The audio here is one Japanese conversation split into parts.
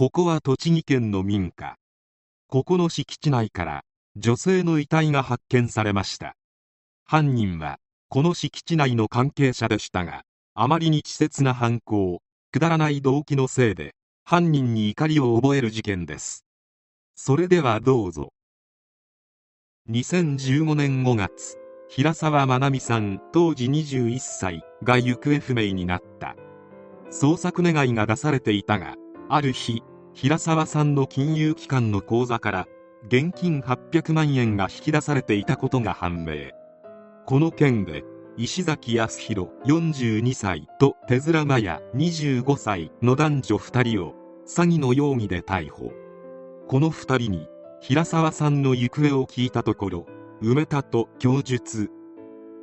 ここは栃木県の民家。ここの敷地内から女性の遺体が発見されました。犯人はこの敷地内の関係者でしたが、あまりに稚拙な犯行、くだらない動機のせいで、犯人に怒りを覚える事件です。それではどうぞ。2015年5月、平沢まなみさん当時21歳が行方不明になった。捜索願いが出されていたが、ある日、平沢さんの金融機関の口座から現金800万円が引き出されていたことが判明。この件で石崎康弘42歳と手面麻也25歳の男女2人を詐欺の容疑で逮捕。この2人に平沢さんの行方を聞いたところ埋めたと供述。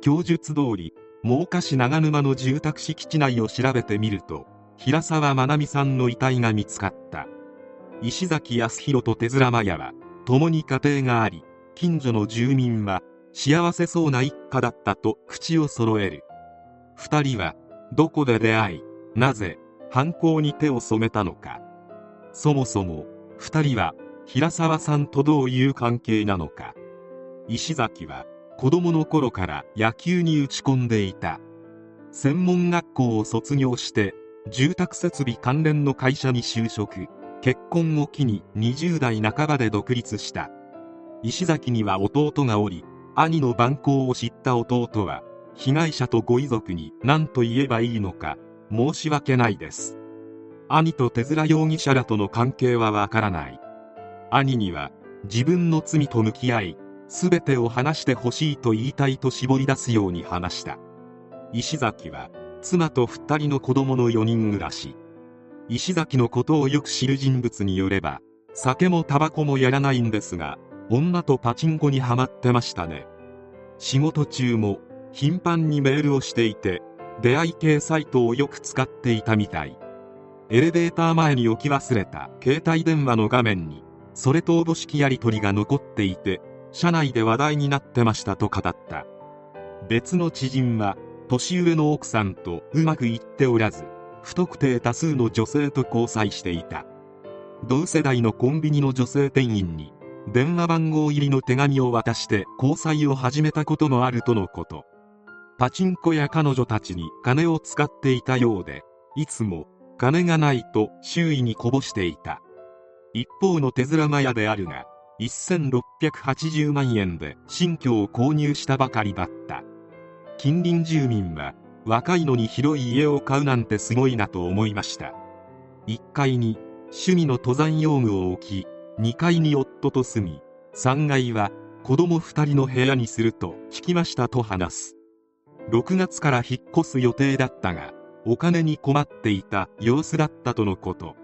供述通り真岡市長沼の住宅敷地内を調べてみると平沢まなみさんの遺体が見つかった。石崎康弘と手面麻也は共に家庭があり近所の住民は幸せそうな一家だったと口を揃える。二人はどこで出会いなぜ犯行に手を染めたのか。そもそも二人は平沢さんとどういう関係なのか。石崎は子供の頃から野球に打ち込んでいた。専門学校を卒業して住宅設備関連の会社に就職。結婚を機に20代半ばで独立した。石崎には弟がおり兄の蛮行を知った弟は被害者とご遺族に何と言えばいいのか申し訳ないです。兄と手面容疑者らとの関係はわからない。兄には自分の罪と向き合い全てを話してほしいと言いたいと絞り出すように話した。石崎は妻と2人の子供の4人暮らし。石崎のことをよく知る人物によれば酒もタバコもやらないんですが女とパチンコにはまってましたね。仕事中も頻繁にメールをしていて出会い系サイトをよく使っていたみたい。エレベーター前に置き忘れた携帯電話の画面にそれとおぼしきやり取りが残っていて社内で話題になってましたと語った。別の知人は年上の奥さんとうまくいっておらず不特定多数の女性と交際していた。同世代のコンビニの女性店員に電話番号入りの手紙を渡して交際を始めたこともあるとのこと。パチンコや彼女たちに金を使っていたようでいつも金がないと周囲にこぼしていた。一方の手面麻屋であるが1680万円で新居を購入したばかりだった。近隣住民は若いのに広い家を買うなんてすごいなと思いました。1階に趣味の登山用具を置き2階に夫と住み3階は子供2人の部屋にすると聞きましたと話す。6月から引っ越す予定だったがお金に困っていた様子だったとのこと。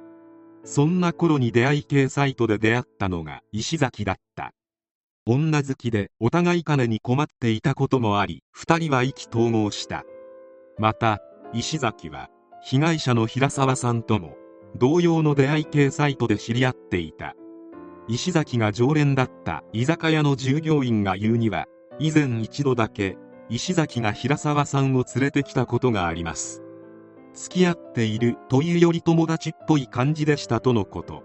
そんな頃に出会い系サイトで出会ったのが石崎だった。女好きでお互い金に困っていたこともあり2人は意気投合した。また石崎は被害者の平沢さんとも同様の出会い系サイトで知り合っていた。石崎が常連だった居酒屋の従業員が言うには以前一度だけ石崎が平沢さんを連れてきたことがあります。付き合っているというより友達っぽい感じでしたとのこと。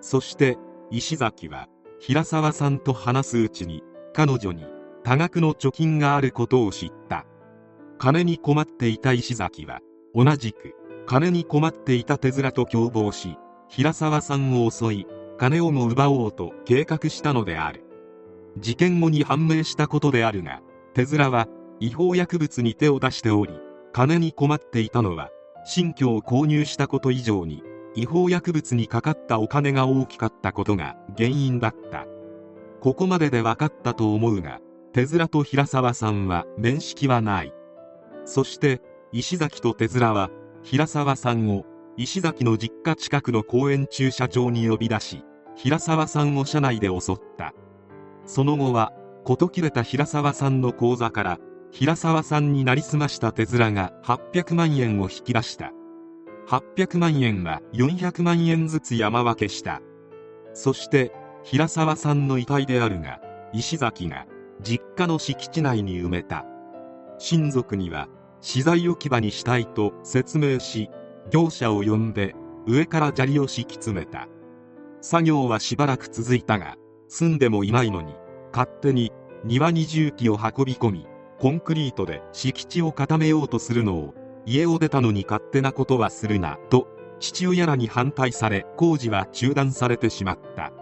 そして石崎は平沢さんと話すうちに彼女に多額の貯金があることを知った。金に困っていた石崎は同じく金に困っていた手面と共謀し平沢さんを襲い金をも奪おうと計画したのである。事件後に判明したことであるが手面は違法薬物に手を出しており金に困っていたのは新居を購入したこと以上に違法薬物にかかったお金が大きかったことが原因だった。ここまでで分かったと思うが手面と平沢さんは面識はない。そして石崎と手面は平沢さんを石崎の実家近くの公園駐車場に呼び出し平沢さんを車内で襲った。その後は事切れた平沢さんの口座から平沢さんになりすました手面が800万円を引き出した。800万円は400万円ずつ山分けした。そして平沢さんの遺体であるが石崎が実家の敷地内に埋めた。親族には資材置き場にしたいと説明し業者を呼んで上から砂利を敷き詰めた。作業はしばらく続いたが住んでもいないのに勝手に庭に重機を運び込みコンクリートで敷地を固めようとするのを家を出たのに勝手なことはするなと父親らに反対され工事は中断されてしまった。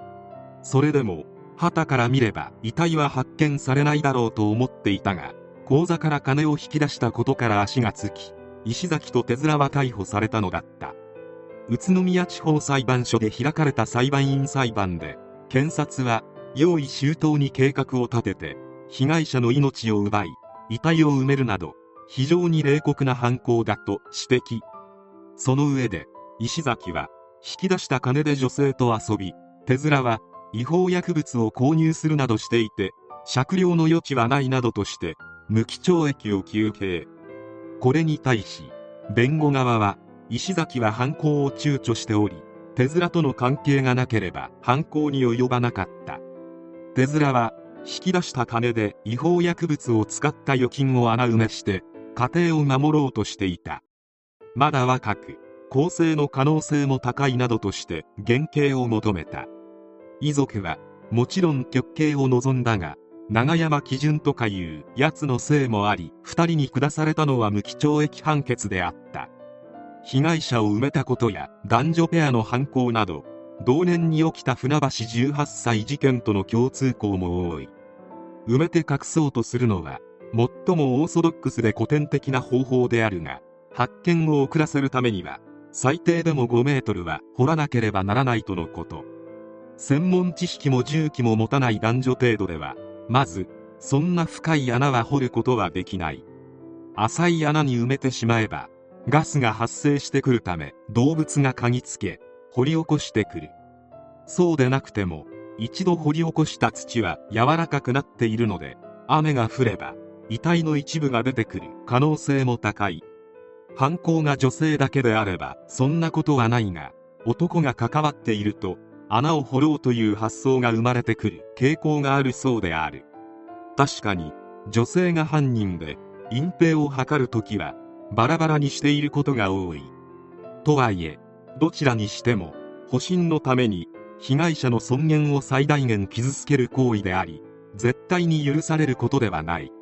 それでも旗から見れば遺体は発見されないだろうと思っていたが口座から金を引き出したことから足がつき石崎と手面は逮捕されたのだった。宇都宮地方裁判所で開かれた裁判員裁判で検察は用意周到に計画を立てて被害者の命を奪い遺体を埋めるなど非常に冷酷な犯行だと指摘。その上で石崎は引き出した金で女性と遊び手面は違法薬物を購入するなどしていて酌量の余地はないなどとして無期懲役を求刑。これに対し弁護側は石崎は犯行を躊躇しており手面との関係がなければ犯行に及ばなかった。手面は引き出した金で違法薬物を使った預金を穴埋めして家庭を守ろうとしていた。まだ若く更生の可能性も高いなどとして減刑を求めた。遺族はもちろん極刑を望んだが長山基準とかいう奴のせいもあり2人に下されたのは無期懲役判決であった。被害者を埋めたことや男女ペアの犯行など同年に起きた船橋18歳事件との共通項も多い。埋めて隠そうとするのは最もオーソドックスで古典的な方法であるが発見を遅らせるためには最低でも5メートルは掘らなければならないとのこと。専門知識も重機も持たない男女程度ではまずそんな深い穴は掘ることはできない。浅い穴に埋めてしまえばガスが発生してくるため動物が嗅ぎつけ掘り起こしてくる。そうでなくても一度掘り起こした土は柔らかくなっているので雨が降れば遺体の一部が出てくる可能性も高い。犯行が女性だけであればそんなことはないが男が関わっていると穴を掘ろうという発想が生まれてくる傾向があるそうである。確かに女性が犯人で隠蔽を図るときはバラバラにしていることが多い。とはいえどちらにしても保身のために被害者の尊厳を最大限傷つける行為であり絶対に許されることではない。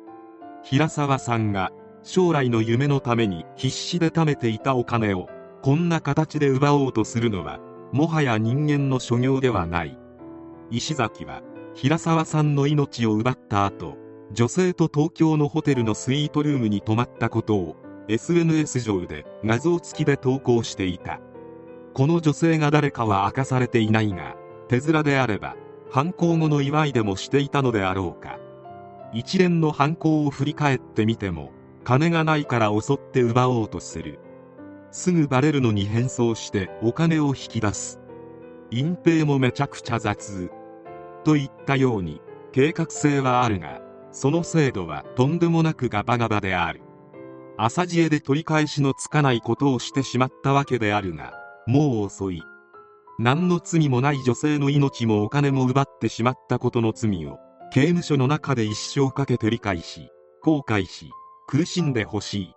平沢さんが将来の夢のために必死で貯めていたお金をこんな形で奪おうとするのはもはや人間の所業ではない。石崎は平沢さんの命を奪った後女性と東京のホテルのスイートルームに泊まったことを SNS 上で画像付きで投稿していた。この女性が誰かは明かされていないが手面であれば犯行後の祝いでもしていたのであろうか。一連の犯行を振り返ってみても金がないから襲って奪おうとする。すぐバレるのに変装してお金を引き出す。隠蔽もめちゃくちゃ雑。といったように計画性はあるがその精度はとんでもなくガバガバである。朝知恵で取り返しのつかないことをしてしまったわけであるがもう遅い。何の罪もない女性の命もお金も奪ってしまったことの罪を刑務所の中で一生かけて理解し後悔し苦しんでほしい。